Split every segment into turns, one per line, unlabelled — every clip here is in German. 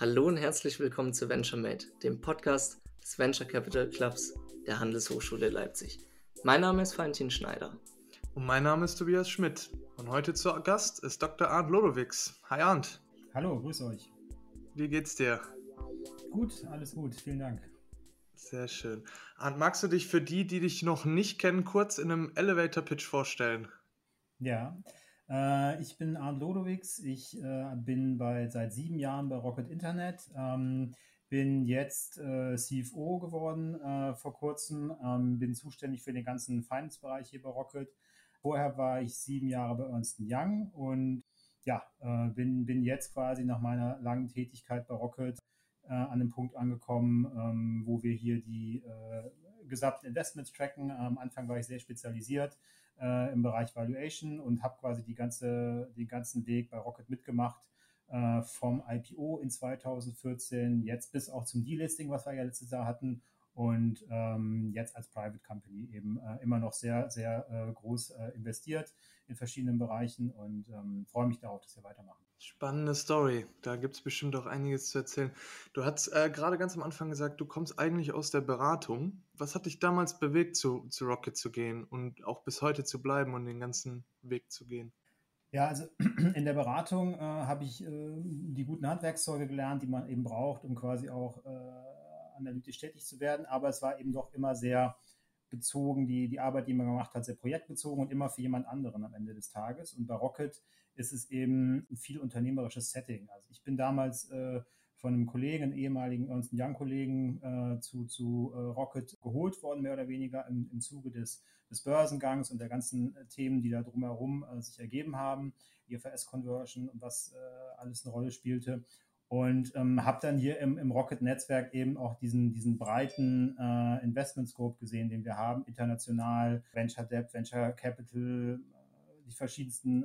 Hallo und herzlich willkommen zu VentureMate, dem Podcast des Venture Capital Clubs der Handelshochschule Leipzig. Mein Name ist Valentin Schneider.
Und mein Name ist Tobias Schmidt. Und heute zu Gast ist Dr. Arndt Lodowigs. Hi Arndt.
Hallo, grüß euch.
Wie geht's dir?
Gut, alles gut, vielen Dank.
Sehr schön. Arndt, magst du dich für die, die dich noch nicht kennen, kurz in einem Elevator-Pitch vorstellen?
Ja, äh, ich bin Arndt Lodowigs. Ich äh, bin bei, seit sieben Jahren bei Rocket Internet. Ähm, bin jetzt äh, CFO geworden äh, vor kurzem, ähm, bin zuständig für den ganzen Finance-Bereich hier bei Rocket. Vorher war ich sieben Jahre bei Ernst Young und ja, äh, bin, bin jetzt quasi nach meiner langen Tätigkeit bei Rocket äh, an einem Punkt angekommen, ähm, wo wir hier die äh, gesamten Investments tracken. Am Anfang war ich sehr spezialisiert äh, im Bereich Valuation und habe quasi die ganze, den ganzen Weg bei Rocket mitgemacht äh, vom IPO in 2014 jetzt bis auch zum Delisting, was wir ja letztes Jahr hatten und ähm, jetzt als Private Company eben äh, immer noch sehr, sehr äh, groß äh, investiert in verschiedenen Bereichen und ähm, freue mich darauf, dass wir weitermachen.
Spannende Story. Da gibt es bestimmt auch einiges zu erzählen. Du hast äh, gerade ganz am Anfang gesagt, du kommst eigentlich aus der Beratung. Was hat dich damals bewegt, zu, zu Rocket zu gehen und auch bis heute zu bleiben und den ganzen Weg zu gehen?
Ja, also in der Beratung äh, habe ich äh, die guten Handwerkszeuge gelernt, die man eben braucht, um quasi auch äh, analytisch tätig zu werden. Aber es war eben doch immer sehr bezogen, die, die Arbeit, die man gemacht hat, sehr projektbezogen und immer für jemand anderen am Ende des Tages. Und bei Rocket ist es eben ein viel unternehmerisches Setting. Also ich bin damals äh, von einem Kollegen, einem ehemaligen Ernst Young-Kollegen äh, zu, zu äh, Rocket geholt worden, mehr oder weniger im, im Zuge des, des Börsengangs und der ganzen äh, Themen, die da drumherum äh, sich ergeben haben, IFRS-Conversion und was äh, alles eine Rolle spielte. Und ähm, habe dann hier im, im Rocket-Netzwerk eben auch diesen, diesen breiten äh, Investment-Scope gesehen, den wir haben, international, Venture Debt, Venture Capital, die verschiedensten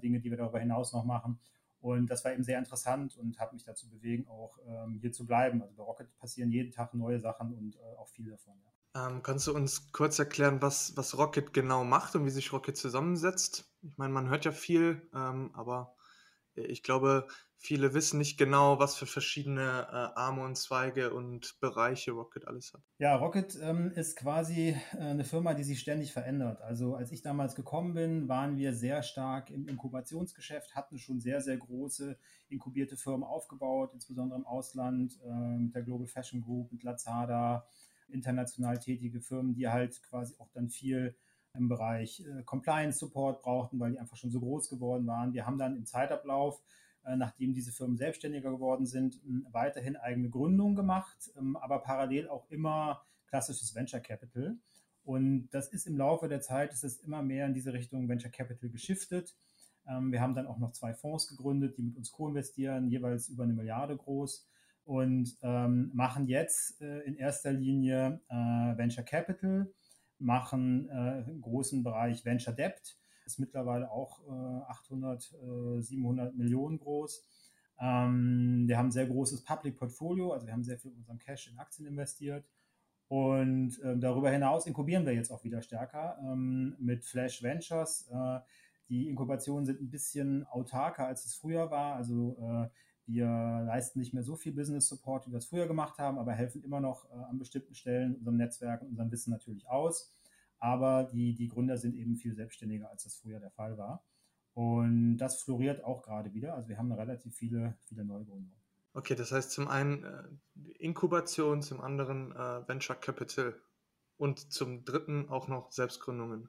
Dinge, die wir darüber hinaus noch machen. Und das war eben sehr interessant und hat mich dazu bewegen, auch ähm, hier zu bleiben. Also bei Rocket passieren jeden Tag neue Sachen und äh, auch viel davon.
Ja. Ähm, kannst du uns kurz erklären, was, was Rocket genau macht und wie sich Rocket zusammensetzt? Ich meine, man hört ja viel, ähm, aber ich glaube, viele wissen nicht genau, was für verschiedene äh, Arme und Zweige und Bereiche Rocket alles hat.
Ja, Rocket ähm, ist quasi äh, eine Firma, die sich ständig verändert. Also als ich damals gekommen bin, waren wir sehr stark im Inkubationsgeschäft, hatten schon sehr, sehr große inkubierte Firmen aufgebaut, insbesondere im Ausland äh, mit der Global Fashion Group, mit Lazada, international tätige Firmen, die halt quasi auch dann viel im Bereich äh, Compliance Support brauchten, weil die einfach schon so groß geworden waren. Wir haben dann im Zeitablauf, nachdem diese Firmen selbstständiger geworden sind, weiterhin eigene Gründungen gemacht, ähm, aber parallel auch immer klassisches Venture Capital. Und das ist im Laufe der Zeit, ist es immer mehr in diese Richtung Venture Capital geschiftet. Ähm, wir haben dann auch noch zwei Fonds gegründet, die mit uns co-investieren, jeweils über eine Milliarde groß und ähm, machen jetzt äh, in erster Linie äh, Venture Capital machen äh, einen großen Bereich Venture Debt, ist mittlerweile auch äh, 800, äh, 700 Millionen groß. Ähm, wir haben ein sehr großes Public Portfolio, also wir haben sehr viel unserem Cash in Aktien investiert. Und äh, darüber hinaus inkubieren wir jetzt auch wieder stärker ähm, mit Flash Ventures. Äh, die Inkubationen sind ein bisschen autarker, als es früher war. Also äh, wir leisten nicht mehr so viel Business Support, wie wir es früher gemacht haben, aber helfen immer noch äh, an bestimmten Stellen unserem Netzwerk und unserem Wissen natürlich aus. Aber die, die Gründer sind eben viel selbstständiger, als das früher der Fall war. Und das floriert auch gerade wieder. Also wir haben relativ viele, viele Neugründungen.
Okay, das heißt zum einen äh, Inkubation, zum anderen äh, Venture Capital und zum dritten auch noch Selbstgründungen.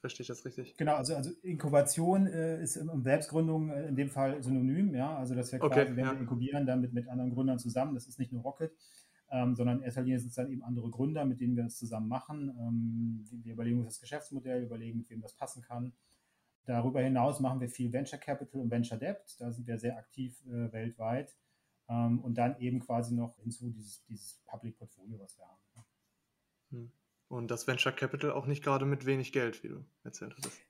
Verstehe ich das richtig?
Genau, also, also Inkubation äh, ist und Selbstgründung äh, in dem Fall synonym, ja. Also dass wir quasi, okay, wenn ja. wir inkubieren, dann mit, mit anderen Gründern zusammen, das ist nicht nur Rocket, ähm, sondern in erster Linie sind es dann eben andere Gründer, mit denen wir das zusammen machen. Ähm, wir überlegen uns das Geschäftsmodell, überlegen, mit wem das passen kann. Darüber hinaus machen wir viel Venture Capital und Venture Debt, da sind wir sehr aktiv äh, weltweit. Ähm, und dann eben quasi noch hinzu dieses, dieses Public Portfolio, was wir haben.
Hm. Und das Venture Capital auch nicht gerade mit wenig Geld, wie du erzählt hast.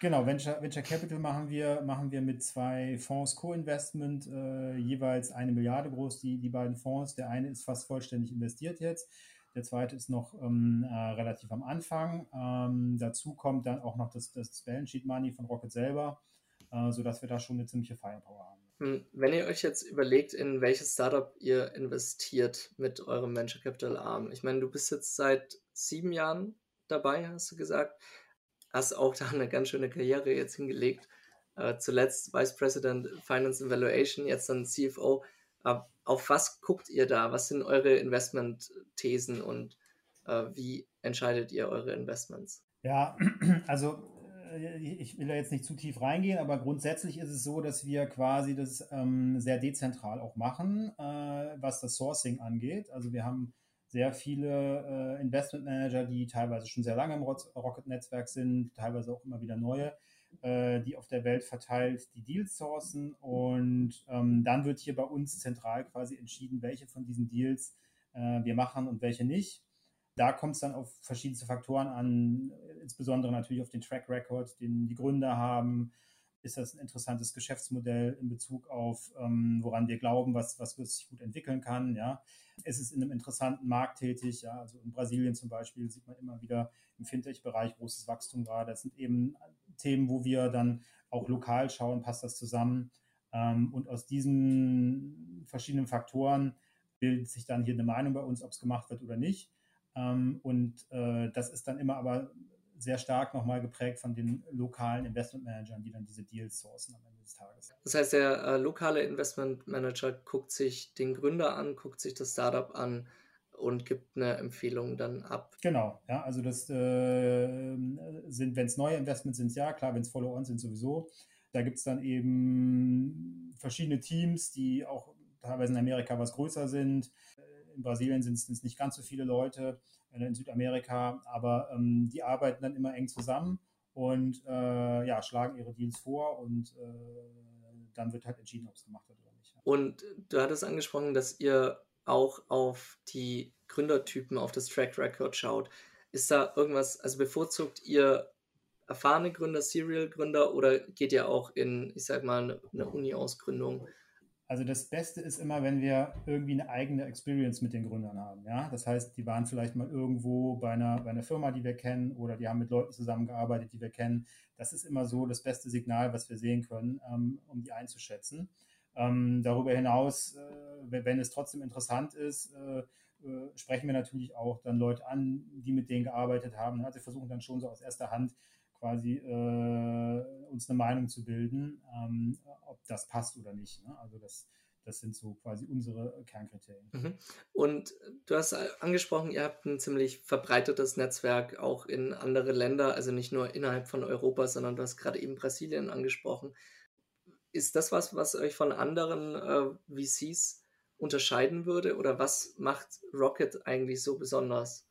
Genau, Venture, Venture Capital machen wir, machen wir mit zwei Fonds Co-Investment, äh, jeweils eine Milliarde groß, die, die beiden Fonds. Der eine ist fast vollständig investiert jetzt. Der zweite ist noch ähm, äh, relativ am Anfang. Ähm, dazu kommt dann auch noch das, das Balance Sheet Money von Rocket selber, äh, sodass wir da schon eine ziemliche Firepower haben.
Hm, wenn ihr euch jetzt überlegt, in welches Startup ihr investiert mit eurem Venture Capital Arm, ich meine, du bist jetzt seit sieben Jahren dabei, hast du gesagt, hast auch da eine ganz schöne Karriere jetzt hingelegt. Äh, zuletzt Vice President Finance Evaluation, jetzt dann CFO. Äh, auf was guckt ihr da? Was sind eure Investment-Thesen und äh, wie entscheidet ihr eure Investments?
Ja, also äh, ich will da jetzt nicht zu tief reingehen, aber grundsätzlich ist es so, dass wir quasi das ähm, sehr dezentral auch machen, äh, was das Sourcing angeht. Also wir haben sehr viele äh, Investment Manager, die teilweise schon sehr lange im Rocket-Netzwerk sind, teilweise auch immer wieder neue, äh, die auf der Welt verteilt die Deals sourcen. Und ähm, dann wird hier bei uns zentral quasi entschieden, welche von diesen Deals äh, wir machen und welche nicht. Da kommt es dann auf verschiedene Faktoren an, insbesondere natürlich auf den Track Record, den die Gründer haben. Ist das ein interessantes Geschäftsmodell in Bezug auf, ähm, woran wir glauben, was, was sich gut entwickeln kann? Ja? Es ist in einem interessanten Markt tätig. Ja? Also in Brasilien zum Beispiel sieht man immer wieder im Fintech-Bereich großes Wachstum gerade. Das sind eben Themen, wo wir dann auch lokal schauen, passt das zusammen. Ähm, und aus diesen verschiedenen Faktoren bildet sich dann hier eine Meinung bei uns, ob es gemacht wird oder nicht. Ähm, und äh, das ist dann immer aber sehr stark nochmal geprägt von den lokalen Investmentmanagern, die dann diese Deals sourcen am des Tages.
Das heißt, der äh, lokale Investmentmanager guckt sich den Gründer an, guckt sich das Startup an und gibt eine Empfehlung dann ab.
Genau, ja, also das äh, sind, wenn es neue Investments sind, ja, klar, wenn es Follow-on sind, sowieso. Da gibt es dann eben verschiedene Teams, die auch teilweise in Amerika was größer sind, in Brasilien sind es nicht ganz so viele Leute, in Südamerika, aber ähm, die arbeiten dann immer eng zusammen und äh, ja, schlagen ihre Deals vor und äh, dann wird halt entschieden, ob es gemacht wird oder nicht.
Und du hattest angesprochen, dass ihr auch auf die Gründertypen, auf das Track Record schaut. Ist da irgendwas, also bevorzugt ihr erfahrene Gründer, Serial-Gründer oder geht ihr auch in, ich sag mal, eine Uni-Ausgründung?
Also das Beste ist immer, wenn wir irgendwie eine eigene Experience mit den Gründern haben. Ja? Das heißt, die waren vielleicht mal irgendwo bei einer, bei einer Firma, die wir kennen, oder die haben mit Leuten zusammengearbeitet, die wir kennen. Das ist immer so das beste Signal, was wir sehen können, ähm, um die einzuschätzen. Ähm, darüber hinaus, äh, wenn es trotzdem interessant ist, äh, äh, sprechen wir natürlich auch dann Leute an, die mit denen gearbeitet haben. Also versuchen dann schon so aus erster Hand quasi äh, uns eine Meinung zu bilden, ähm, ob das passt oder nicht. Ne? Also das, das sind so quasi unsere Kernkriterien.
Mhm. Und du hast angesprochen, ihr habt ein ziemlich verbreitetes Netzwerk auch in andere Länder, also nicht nur innerhalb von Europa, sondern du hast gerade eben Brasilien angesprochen. Ist das was, was euch von anderen äh, VCs unterscheiden würde? Oder was macht Rocket eigentlich so besonders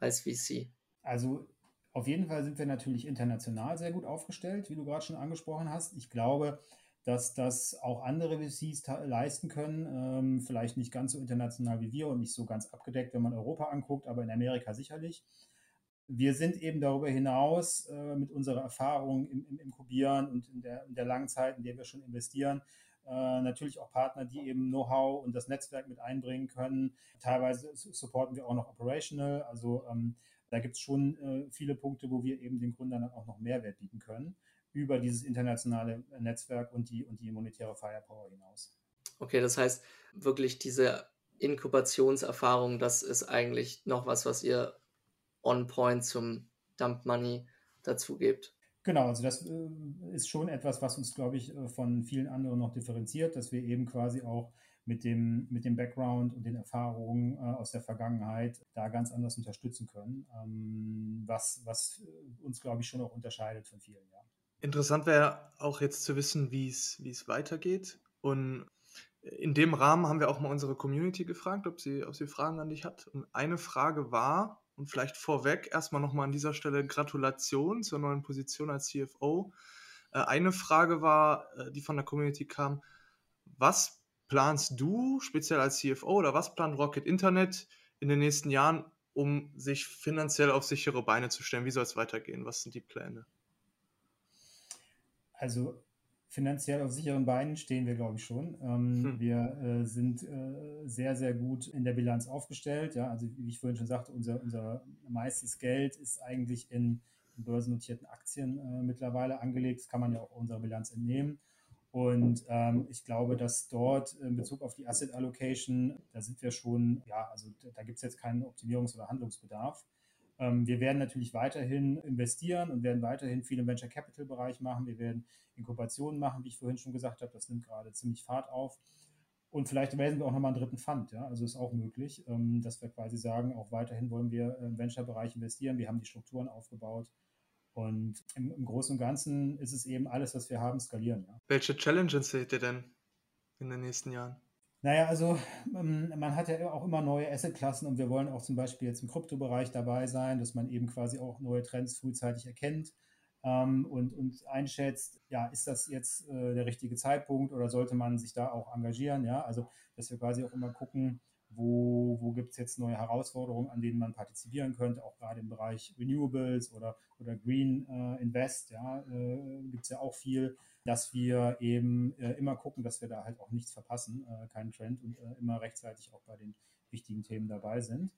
als VC?
Also auf jeden Fall sind wir natürlich international sehr gut aufgestellt, wie du gerade schon angesprochen hast. Ich glaube, dass das auch andere VCs leisten können. Ähm, vielleicht nicht ganz so international wie wir und nicht so ganz abgedeckt, wenn man Europa anguckt, aber in Amerika sicherlich. Wir sind eben darüber hinaus äh, mit unserer Erfahrung im, im Inkubieren und in der, in der, langen Zeit, in der wir schon investieren, äh, natürlich auch Partner, die eben Know-how und das Netzwerk mit einbringen können. Teilweise supporten wir auch noch operational, also ähm, da gibt es schon äh, viele Punkte, wo wir eben den Gründern dann auch noch Mehrwert bieten können über dieses internationale Netzwerk und die, und die monetäre Firepower hinaus.
Okay, das heißt wirklich diese Inkubationserfahrung, das ist eigentlich noch was, was ihr on point zum Dump Money dazu gebt.
Genau, also das äh, ist schon etwas, was uns, glaube ich, äh, von vielen anderen noch differenziert, dass wir eben quasi auch mit dem, mit dem Background und den Erfahrungen äh, aus der Vergangenheit da ganz anders unterstützen können, ähm, was, was uns, glaube ich, schon auch unterscheidet von vielen. Ja.
Interessant wäre auch jetzt zu wissen, wie es weitergeht. Und in dem Rahmen haben wir auch mal unsere Community gefragt, ob sie, ob sie Fragen an dich hat. Und eine Frage war, und vielleicht vorweg erstmal nochmal an dieser Stelle Gratulation zur neuen Position als CFO. Äh, eine Frage war, äh, die von der Community kam, was planst du speziell als CFO oder was plant Rocket Internet in den nächsten Jahren, um sich finanziell auf sichere Beine zu stellen? Wie soll es weitergehen? Was sind die Pläne?
Also Finanziell auf sicheren Beinen stehen wir, glaube ich, schon. Ähm, hm. Wir äh, sind äh, sehr, sehr gut in der Bilanz aufgestellt. Ja, also wie ich vorhin schon sagte, unser, unser meistes Geld ist eigentlich in, börsennotierten Aktien äh, mittlerweile angelegt. Das kann man ja auch unserer Bilanz entnehmen. Und ähm, ich glaube, dass dort in Bezug auf die Asset Allocation, da sind wir schon, ja, also da gibt es jetzt keinen Optimierungs- oder Handlungsbedarf. Ähm, wir werden natürlich weiterhin investieren und werden weiterhin viel im Venture Capital Bereich machen. Wir werden Inkubationen machen, wie ich vorhin schon gesagt habe. Das nimmt gerade ziemlich Fahrt auf. Und vielleicht werden wir auch nochmal einen dritten Fund. Ja? Also ist auch möglich, ähm, dass wir quasi sagen, auch weiterhin wollen wir im Venture-Bereich investieren. Wir haben die Strukturen aufgebaut. Und im, im, Großen und Ganzen ist es eben alles, was wir haben, skalieren. Ja?
Welche Challenges seht ihr denn in den nächsten Jahren?
Naja, also ähm, man hat ja auch immer neue Assetklassen und wir wollen auch zum Beispiel jetzt im Kryptobereich dabei sein, dass man eben quasi auch neue Trends frühzeitig erkennt ähm, und, und einschätzt, ja, ist das jetzt äh, der richtige Zeitpunkt oder sollte man sich da auch engagieren? Ja, also dass wir quasi auch immer gucken, wo, wo gibt es jetzt neue Herausforderungen, an denen man partizipieren könnte, auch gerade im Bereich Renewables oder, oder Green äh, Invest, ja, äh, gibt es ja auch viel, dass wir eben äh, immer gucken, dass wir da halt auch nichts verpassen, äh, keinen Trend und äh, immer rechtzeitig auch bei den wichtigen Themen dabei sind.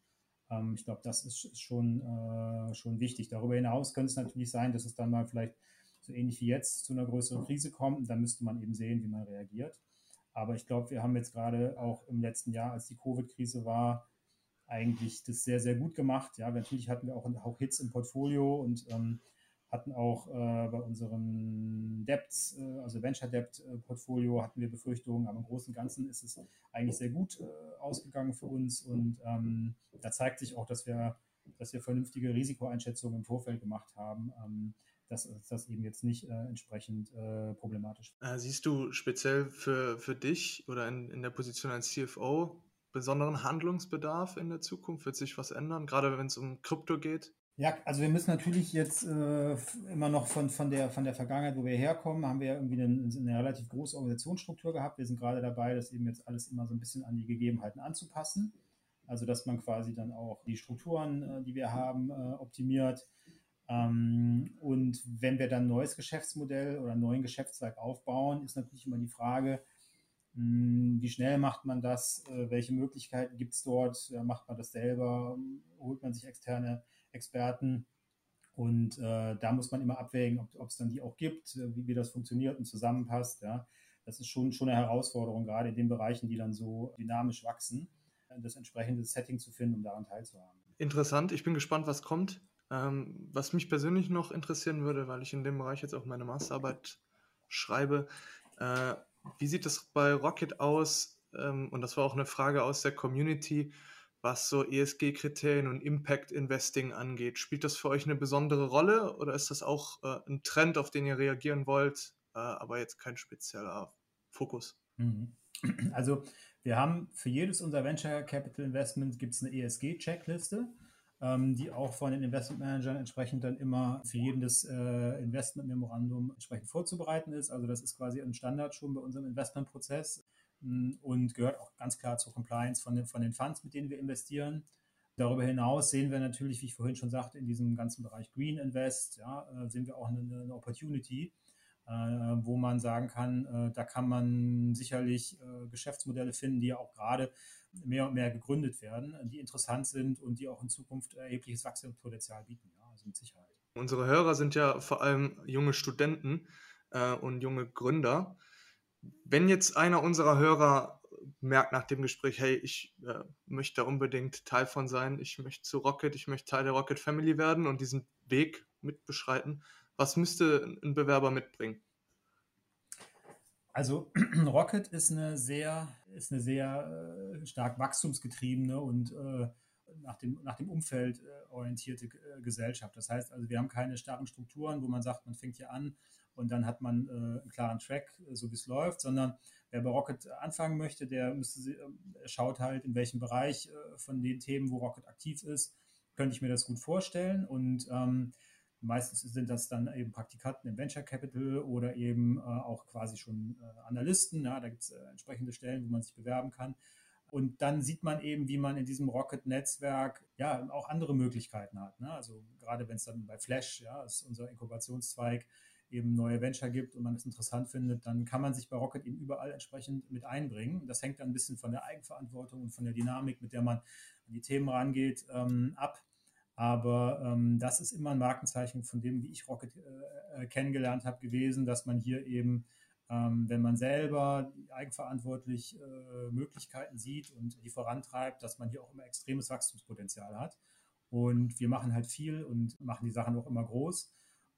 Ähm, ich glaube, das ist, schon, äh, schon wichtig. Darüber hinaus könnte es natürlich sein, dass es dann mal vielleicht so ähnlich wie jetzt zu einer größeren Krise kommt und dann müsste man eben sehen, wie man reagiert. Aber ich glaube, wir haben jetzt gerade auch im letzten Jahr, als die Covid-Krise war, eigentlich das sehr, sehr gut gemacht. Ja, natürlich hatten wir auch, auch Hits im Portfolio und ähm, hatten auch äh, bei unserem Debt, äh, also Venture Debt äh, Portfolio, hatten wir Befürchtungen, aber im Großen und Ganzen ist es eigentlich sehr gut äh, ausgegangen für uns und ähm, da zeigt sich auch, dass wir, dass wir vernünftige Risikoeinschätzungen im Vorfeld gemacht haben. Ähm, dass das eben jetzt nicht äh, entsprechend äh, problematisch
ist. Äh, siehst du speziell für, für dich oder in, in der Position als CFO besonderen Handlungsbedarf in der Zukunft? Wird sich was ändern, gerade wenn es um Krypto geht?
Ja, also wir müssen natürlich jetzt äh, immer noch von, von, der, von der Vergangenheit, wo wir herkommen, haben wir ja irgendwie eine, eine, relativ große Organisationsstruktur gehabt. Wir sind gerade dabei, das eben jetzt alles immer so ein bisschen an die Gegebenheiten anzupassen. Also dass man quasi dann auch die Strukturen, äh, die wir haben, äh, optimiert und wenn wir dann ein neues Geschäftsmodell oder einen neuen Geschäftszweig aufbauen, ist natürlich immer die Frage, hm, wie schnell macht man das? Äh, welche Möglichkeiten gibt es dort? Macht man das selber? Holt man sich externe Experten? Und äh, da muss man immer abwägen, ob es dann die auch gibt, äh, wie, wie das funktioniert und zusammenpasst. Ja. Das ist schon, schon eine Herausforderung, gerade in den Bereichen, die dann so dynamisch wachsen, das entsprechende Setting zu finden, um daran teilzuhaben.
Interessant. Ich bin gespannt, was kommt. Ähm, was mich persönlich noch interessieren würde, weil ich in dem Bereich jetzt auch meine Masterarbeit schreibe, äh, wie sieht es bei Rocket aus? Ähm, und das war auch eine Frage aus der Community, was so ESG-Kriterien und Impact Investing angeht. Spielt das für euch eine besondere Rolle oder ist das auch äh, ein Trend, auf den ihr reagieren wollt, äh, aber jetzt kein spezieller Fokus?
Mhm. Also wir haben für jedes unserer Venture Capital Investments gibt es eine ESG-Checkliste ähm, die auch von den Investmentmanagern entsprechend dann immer für jeden das äh, Investmentmemorandum entsprechend vorzubereiten ist. Also das ist quasi ein Standard schon bei unserem Investmentprozess mm, und gehört auch ganz klar zur Compliance von den, von den Funds, mit denen wir investieren. Darüber hinaus sehen wir natürlich, wie ich vorhin schon sagte, in diesem ganzen Bereich Green Invest, ja, äh, sehen wir auch eine, eine Opportunity, äh, wo man sagen kann, äh, da kann man sicherlich äh, Geschäftsmodelle finden, die ja auch gerade mehr und mehr gegründet werden, die interessant sind und die auch in Zukunft erhebliches Wachstumspotenzial bieten, ja, also mit Sicherheit.
Unsere Hörer sind ja vor allem junge Studenten äh, und junge Gründer. Wenn jetzt einer unserer Hörer merkt nach dem Gespräch, hey, ich äh, möchte unbedingt Teil von sein, ich möchte zu Rocket, ich möchte Teil der Rocket Family werden und diesen Weg mitbeschreiten, was müsste ein Bewerber mitbringen?
Also Rocket ist eine sehr, ist eine sehr äh, stark wachstumsgetriebene und äh, nach, dem, nach dem Umfeld äh, orientierte Gesellschaft. Das heißt also, wir haben keine starren Strukturen, wo man sagt, man fängt hier an und dann hat man einen klaren Track, so wie es läuft, sondern wer bei Rocket anfangen möchte, der müsste, schaut halt, in welchem Bereich von den Themen, wo Rocket aktiv ist, könnte ich mir das gut vorstellen und ähm, Meistens sind das dann eben Praktikanten im Venture Capital oder eben äh, auch quasi schon äh, Analysten. Ja, da gibt es äh, entsprechende Stellen, wo man sich bewerben kann. Und dann sieht man eben, wie man in diesem Rocket-Netzwerk ja auch andere Möglichkeiten hat. Ne? Also gerade wenn es dann bei Flash, ja, ist unser Inkubationszweig, eben neue Venture gibt und man es interessant findet, dann kann man sich bei Rocket eben überall entsprechend mit einbringen. Das hängt dann ein bisschen von der Eigenverantwortung und von der Dynamik, mit der man an die Themen rangeht, ähm, ab. Aber ähm, das ist immer ein Markenzeichen von dem, wie ich Rocket äh, äh kennengelernt habe, gewesen, dass man hier eben, ähm, wenn man selber eigenverantwortlich äh, Möglichkeiten sieht und die vorantreibt, dass man hier auch immer extremes Wachstumspotenzial hat. Und wir machen halt viel und machen die Sachen auch immer groß.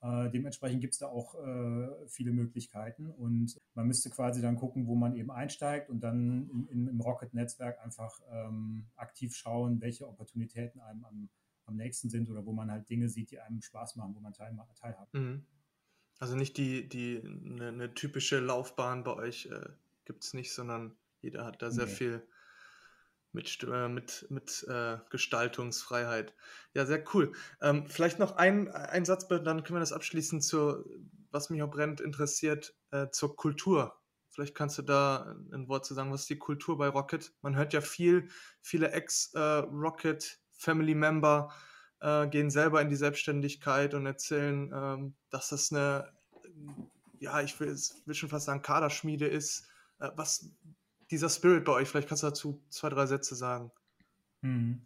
Äh, dementsprechend gibt es da auch äh, viele Möglichkeiten und man müsste quasi dann gucken, wo man eben einsteigt und dann in, in, im Rocket-Netzwerk einfach ähm, aktiv schauen, welche Opportunitäten einem am, am, nächsten sind oder wo man halt Dinge sieht, die einem Spaß machen, wo man teil, teilhaben. Mhm.
Also nicht die, die eine, eine typische Laufbahn bei euch äh, gibt es nicht, sondern jeder hat da sehr nee. viel mit, äh, mit, mit äh, Gestaltungsfreiheit. Ja, sehr cool. Ähm, vielleicht noch ein, ein Satz, dann können wir das abschließen zu, was mich auch brennt, interessiert, äh, zur Kultur. Vielleicht kannst du da ein Wort zu sagen, was ist die Kultur bei Rocket? Man hört ja viel, viele Ex-Rocket Family Member äh, gehen selber in die Selbstständigkeit und erzählen, ähm, dass das eine, ja, ich will, will schon fast sagen, Kaderschmiede ist. Äh, was, dieser Spirit bei euch? Vielleicht kannst du dazu zwei, drei Sätze sagen.
Hm.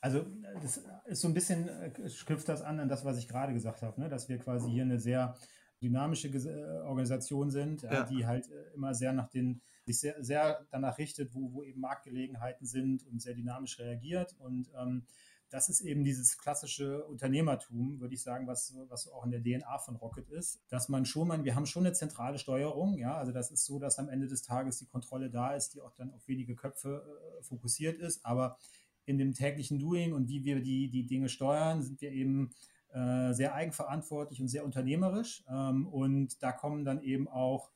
Also das ist so ein bisschen, äh, knüpft das an an das, was ich gerade gesagt habe, ne? dass wir quasi hier eine sehr dynamische äh, Organisation sind, ja. die halt äh, immer sehr nach den, sich sehr, sehr danach richtet, wo, wo eben Marktgelegenheiten sind und sehr dynamisch reagiert. Und ähm, das ist eben dieses klassische Unternehmertum, würde ich sagen, was, was auch in der DNA von Rocket ist, dass man schon, man, wir haben schon eine zentrale Steuerung, ja, also das ist so, dass am Ende des Tages die Kontrolle da ist, die auch dann auf wenige Köpfe äh, fokussiert ist, aber in dem täglichen Doing und wie wir die, die Dinge steuern, sind wir eben äh, sehr eigenverantwortlich und sehr unternehmerisch. Ähm, und da kommen dann eben auch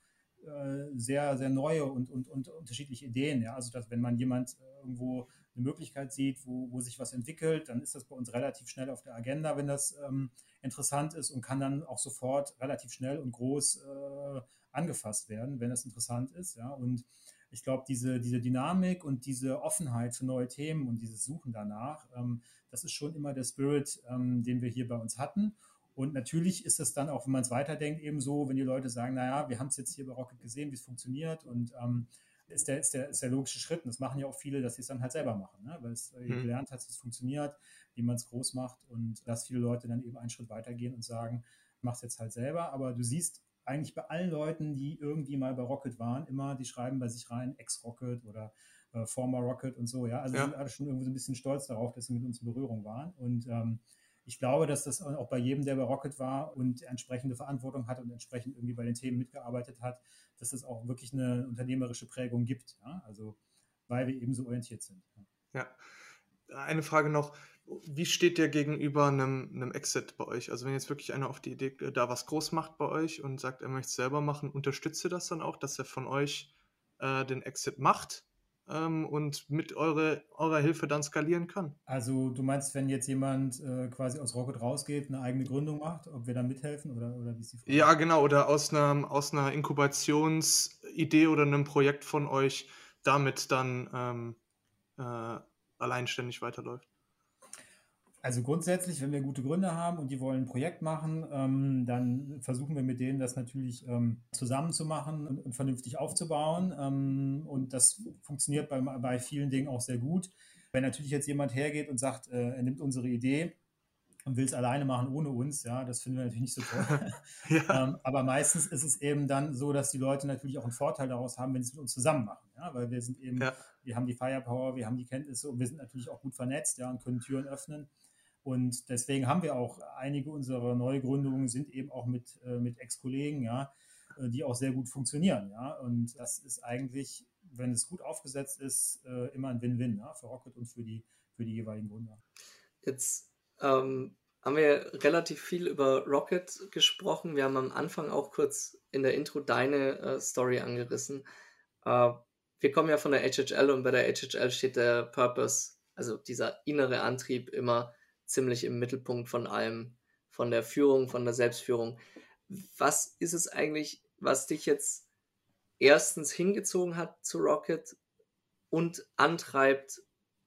sehr, sehr neue und, und, und unterschiedliche Ideen. Ja? Also, dass wenn man jemand äh, irgendwo eine Möglichkeit sieht, wo, wo sich was entwickelt, dann ist das bei uns relativ schnell auf der Agenda, wenn das ähm, interessant ist und kann dann auch sofort relativ schnell und groß äh, angefasst werden, wenn das interessant ist. Ja? Und ich glaube, diese, diese Dynamik und diese Offenheit für neue Themen und dieses Suchen danach, ähm, das ist schon immer der Spirit, ähm, den wir hier bei uns hatten. Und natürlich ist es dann auch, wenn man es weiterdenkt, eben so, wenn die Leute sagen, naja, wir haben es jetzt hier bei Rocket gesehen, wie es funktioniert und ähm, ist der, ist, der, ist der logische Schritt. Und das machen ja auch viele, dass sie es dann halt selber machen, ne? weil es mhm. gelernt hat, dass es funktioniert, wie man es groß macht und dass viele Leute dann eben einen Schritt weitergehen und sagen, mach es jetzt halt selber. Aber du siehst eigentlich bei allen Leuten, die irgendwie mal bei Rocket waren, immer, die schreiben bei sich rein, Ex-Rocket oder äh, Former Rocket und so, ja. Also ja. sind alle schon irgendwie so ein bisschen stolz darauf, dass sie mit uns in Berührung waren. Und ähm, ich glaube, dass das auch bei jedem, der bei Rocket war und entsprechende Verantwortung hat und entsprechend irgendwie bei den Themen mitgearbeitet hat, dass es auch wirklich eine unternehmerische Prägung gibt. Ja? Also, weil wir eben so orientiert sind.
Ja. ja. Eine Frage noch. Wie steht der gegenüber einem, einem Exit bei euch? Also wenn jetzt wirklich einer auf die Idee äh, da was groß macht bei euch und sagt, er möchte es selber machen, unterstützt ihr das dann auch, dass er von euch äh, den Exit macht? Ähm, und mit eure, eurer Hilfe dann skalieren kann.
Also du meinst, wenn jetzt jemand äh, quasi aus Rocket rausgeht, eine eigene Gründung macht, ob wir dann mithelfen oder, oder wie ist die
Frage? Ja, genau, oder aus einer, aus einer Inkubationsidee oder einem Projekt von euch damit dann ähm, äh, alleinständig weiterläuft.
Also grundsätzlich, wenn wir gute Gründe haben und die wollen ein Projekt machen, ähm, dann versuchen wir mit denen das natürlich ähm, zusammen zu machen und, und vernünftig aufzubauen. Ähm, und das funktioniert bei, bei vielen Dingen auch sehr gut. Wenn natürlich jetzt jemand hergeht und sagt, äh, er nimmt unsere Idee und will es alleine machen ohne uns, ja, das finden wir natürlich nicht so toll. ja. ähm, aber meistens ist es eben dann so, dass die Leute natürlich auch einen Vorteil daraus haben, wenn sie es mit uns zusammen machen, ja, weil wir sind eben, ja. wir haben die Firepower, wir haben die Kenntnisse und wir sind natürlich auch gut vernetzt, ja, und können Türen öffnen. Und deswegen haben wir auch einige unserer Neugründungen sind eben auch mit, äh, mit Ex-Kollegen, ja, äh, die auch sehr gut funktionieren, ja. Und das ist eigentlich, wenn es gut aufgesetzt ist, äh, immer ein Win-Win ja, für Rocket und für die, für die jeweiligen Gründer.
Jetzt ähm, haben wir relativ viel über Rocket gesprochen. Wir haben am Anfang auch kurz in der Intro deine Story angerissen. Wir kommen ja von der HHL und bei der HHL steht der Purpose, also dieser innere Antrieb immer ziemlich im Mittelpunkt von allem, von der Führung, von der Selbstführung. Was ist es eigentlich, was dich jetzt erstens hingezogen hat zu Rocket und antreibt,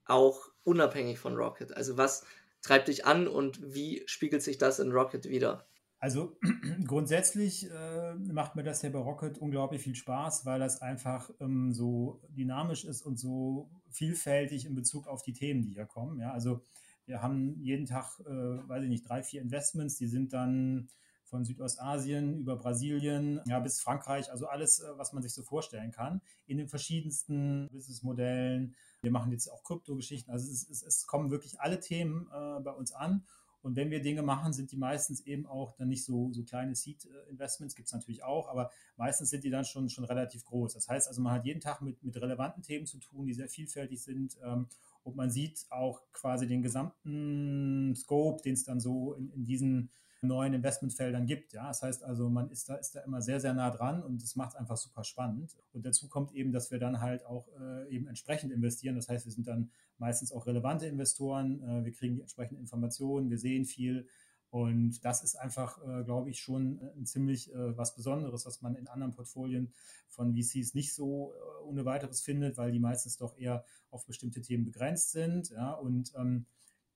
auch unabhängig von Rocket? Also was treibt dich an und wie spiegelt sich das in Rocket wieder?
Also grundsätzlich äh, macht mir das hier bei Rocket unglaublich viel Spaß, weil das einfach ähm, so dynamisch ist und so vielfältig in Bezug auf die Themen, die hier kommen. Ja, also wir haben jeden Tag, äh, weiß ich nicht, drei, vier Investments, die sind dann von Südostasien über Brasilien ja, bis Frankreich, also alles, äh, was man sich so vorstellen kann, in den verschiedensten Businessmodellen. Wir machen jetzt auch Kryptogeschichten, also es, es, es kommen wirklich alle Themen äh, bei uns an und wenn wir Dinge machen, sind die meistens eben auch dann nicht so, so kleine Seed-Investments, gibt es natürlich auch, aber meistens sind die dann schon, schon relativ groß. Das heißt also, man hat jeden Tag mit, mit relevanten Themen zu tun, die sehr vielfältig sind. Ähm, und man sieht auch quasi den gesamten Scope, den es dann so in, in diesen neuen Investmentfeldern gibt. Ja, das heißt also, man ist da, ist da immer sehr, sehr nah dran und das macht es einfach super spannend. Und dazu kommt eben, dass wir dann halt auch äh, eben entsprechend investieren. Das heißt, wir sind dann meistens auch relevante Investoren. Äh, wir kriegen die entsprechenden Informationen, wir sehen viel. Und das ist einfach, äh, glaube ich, schon ein ziemlich äh, was Besonderes, was man in anderen Portfolien von VCs nicht so äh, ohne weiteres findet, weil die meistens doch eher auf bestimmte Themen begrenzt sind. Ja, und ähm,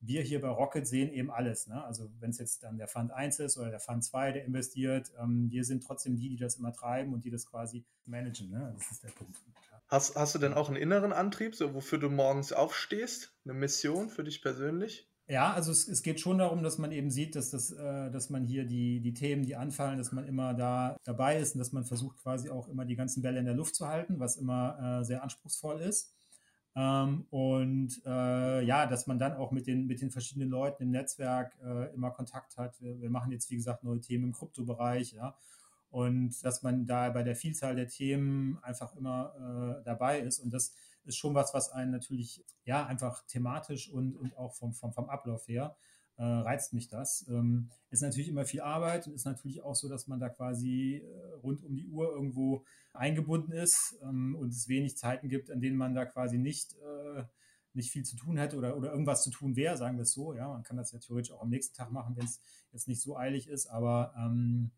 wir hier bei Rocket sehen eben alles. Ne? Also wenn es jetzt dann der Fund 1 ist oder der Fund 2, der investiert, ähm, wir sind trotzdem die, die das immer treiben und die das quasi managen. Ne? Das ist der Punkt.
Hast, hast du denn auch einen inneren Antrieb, so wofür du morgens aufstehst? Eine Mission für dich persönlich?
Ja, also es, es geht schon darum, dass man eben sieht, dass, das, äh, dass man hier die, die Themen, die anfallen, dass man immer da dabei ist und dass man versucht quasi auch immer die ganzen Bälle in der Luft zu halten, was immer äh, sehr anspruchsvoll ist. Ähm, und äh, ja, dass man dann auch mit den, mit den verschiedenen Leuten im Netzwerk äh, immer Kontakt hat. Wir, wir, machen jetzt, wie gesagt, neue Themen im Kryptobereich, ja. Und dass man da bei der Vielzahl der Themen einfach immer äh, dabei ist. Und das ist schon was, was einen natürlich ja einfach thematisch und, und auch vom, vom, vom Ablauf her äh, reizt mich das. Ähm, ist natürlich immer viel Arbeit und ist natürlich auch so, dass man da quasi äh, rund um die Uhr irgendwo eingebunden ist ähm, und es wenig Zeiten gibt, an denen man da quasi nicht, äh, nicht viel zu tun hätte oder, oder irgendwas zu tun wäre, sagen wir es so. Ja, man kann das ja theoretisch auch am nächsten Tag machen, wenn es jetzt nicht so eilig ist, aber ähm,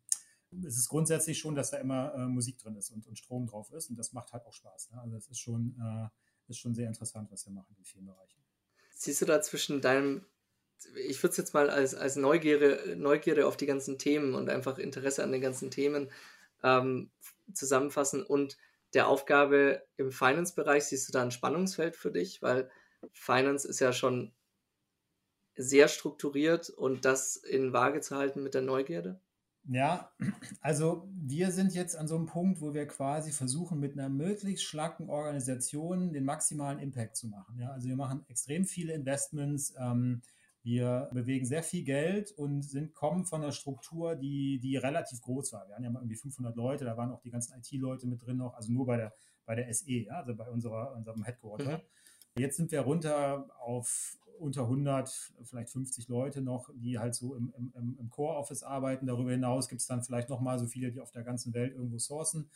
es ist grundsätzlich schon, dass da immer äh, Musik drin ist und, und Strom drauf ist und das macht halt auch Spaß. Ne? Also es ist schon, äh, ist schon sehr interessant, was wir machen in vielen Bereichen.
Siehst du da zwischen deinem ich würde es jetzt mal als, als Neugierde, Neugierde auf die ganzen Themen und einfach Interesse an den ganzen Themen ähm, zusammenfassen. Und der Aufgabe im Finance-Bereich, siehst du da ein Spannungsfeld für dich? Weil Finance ist ja schon sehr strukturiert und das in Waage zu halten mit der Neugierde?
Ja, also wir sind jetzt an so einem Punkt, wo wir quasi versuchen, mit einer möglichst schlanken Organisation den maximalen Impact zu machen. Ja, also wir machen extrem viele Investments. Ähm, wir bewegen sehr viel Geld und sind, kommen von einer Struktur, die, die relativ groß war. Wir hatten ja mal irgendwie 500 Leute, da waren auch die ganzen IT-Leute mit drin noch, also nur bei der, bei der SE, ja, also bei unserer, unserem Headquarter. Mhm. Jetzt sind wir runter auf unter 100, vielleicht 50 Leute noch, die halt so im, im, im Core-Office arbeiten. Darüber hinaus gibt es dann vielleicht noch mal so viele, die auf der ganzen Welt irgendwo sourcen.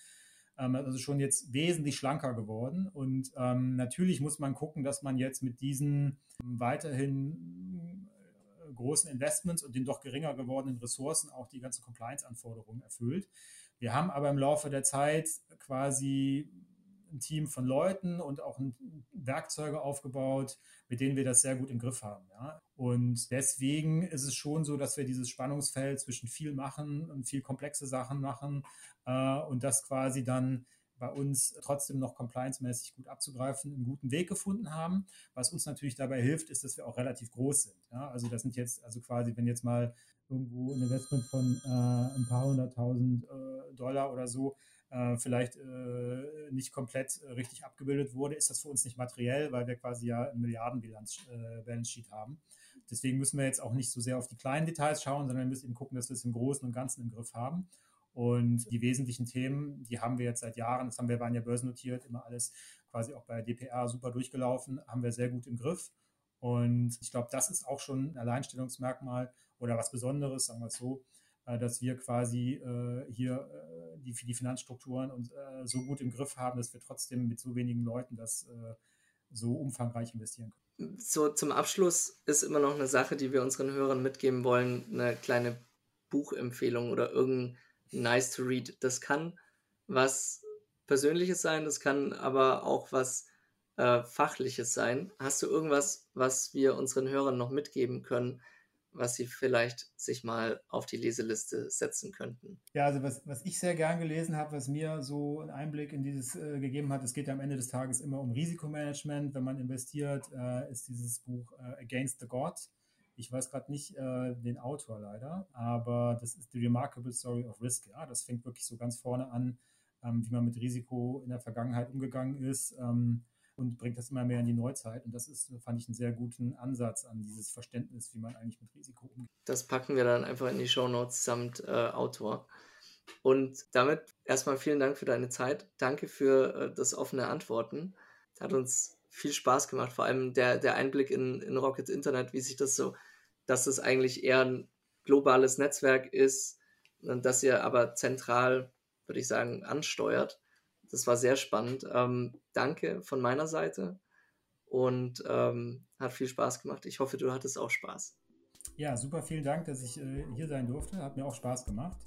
Ähm, also schon jetzt wesentlich schlanker geworden. Und ähm, natürlich muss man gucken, dass man jetzt mit diesen weiterhin großen Investments und den doch geringer gewordenen Ressourcen auch die ganzen Compliance-Anforderungen erfüllt. Wir haben aber im Laufe der Zeit quasi ein Team von Leuten und auch Werkzeuge aufgebaut, mit denen wir das sehr gut im Griff haben. Ja. Und deswegen ist es schon so, dass wir dieses Spannungsfeld zwischen viel machen und viel komplexe Sachen machen äh, und das quasi dann bei uns trotzdem noch compliance-mäßig gut abzugreifen, einen guten Weg gefunden haben. Was uns natürlich dabei hilft, ist, dass wir auch relativ groß sind. Ja? Also das sind jetzt, also quasi, wenn jetzt mal irgendwo ein Investment von äh, ein paar hunderttausend äh, Dollar oder so äh, vielleicht äh, nicht komplett äh, richtig abgebildet wurde, ist das für uns nicht materiell, weil wir quasi ja ein Milliarden-Balance Sheet haben. Deswegen müssen wir jetzt auch nicht so sehr auf die kleinen Details schauen, sondern wir müssen eben gucken, dass wir es im Großen und Ganzen im Griff haben. Und die wesentlichen Themen, die haben wir jetzt seit Jahren, das haben wir, waren ja börsennotiert, immer alles quasi auch bei DPR super durchgelaufen, haben wir sehr gut im Griff. Und ich glaube, das ist auch schon ein Alleinstellungsmerkmal oder was Besonderes, sagen wir es so, äh, dass wir quasi äh, hier äh, die, die Finanzstrukturen und, äh, so gut im Griff haben, dass wir trotzdem mit so wenigen Leuten das äh, so umfangreich investieren können.
So zum Abschluss ist immer noch eine Sache, die wir unseren Hörern mitgeben wollen, eine kleine Buchempfehlung oder irgendein nice to read. Das kann was Persönliches sein, das kann aber auch was äh, Fachliches sein. Hast du irgendwas, was wir unseren Hörern noch mitgeben können, was Sie vielleicht sich mal auf die Leseliste setzen könnten?
Ja, also was, was ich sehr gern gelesen habe, was mir so einen Einblick in dieses äh, gegeben hat, es geht ja am Ende des Tages immer um Risikomanagement, wenn man investiert, äh, ist dieses Buch äh, Against the Gods. Ich weiß gerade nicht äh, den Autor leider, aber das ist The Remarkable Story of Risk. Ja, das fängt wirklich so ganz vorne an, ähm, wie man mit Risiko in der Vergangenheit umgegangen ist. Ähm, und bringt das immer mehr in die Neuzeit. Und das ist, fand ich, einen sehr guten Ansatz an dieses Verständnis, wie man eigentlich mit Risiko umgeht.
Das packen wir dann einfach in die Show Notes samt äh, Autor. Und damit erstmal vielen Dank für deine Zeit. Danke für äh, das offene Antworten. Hat uns viel Spaß gemacht, vor allem der, der Einblick in, in Rocket Internet, wie sich das so, dass es eigentlich eher ein globales Netzwerk ist, das ihr aber zentral, würde ich sagen, ansteuert. Das war sehr spannend. Ähm, danke von meiner Seite und ähm, hat viel Spaß gemacht. Ich hoffe, du hattest auch Spaß.
Ja, super, vielen Dank, dass ich äh, hier sein durfte. Hat mir auch Spaß gemacht.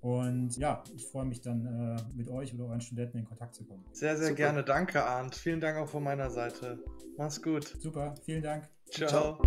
Und ja, ich freue mich dann äh, mit euch oder euren Studenten in Kontakt zu kommen.
Sehr, sehr Super. gerne. Danke, Arndt. Vielen Dank auch von meiner Seite. Mach's gut.
Super, vielen Dank.
Ciao. Ciao.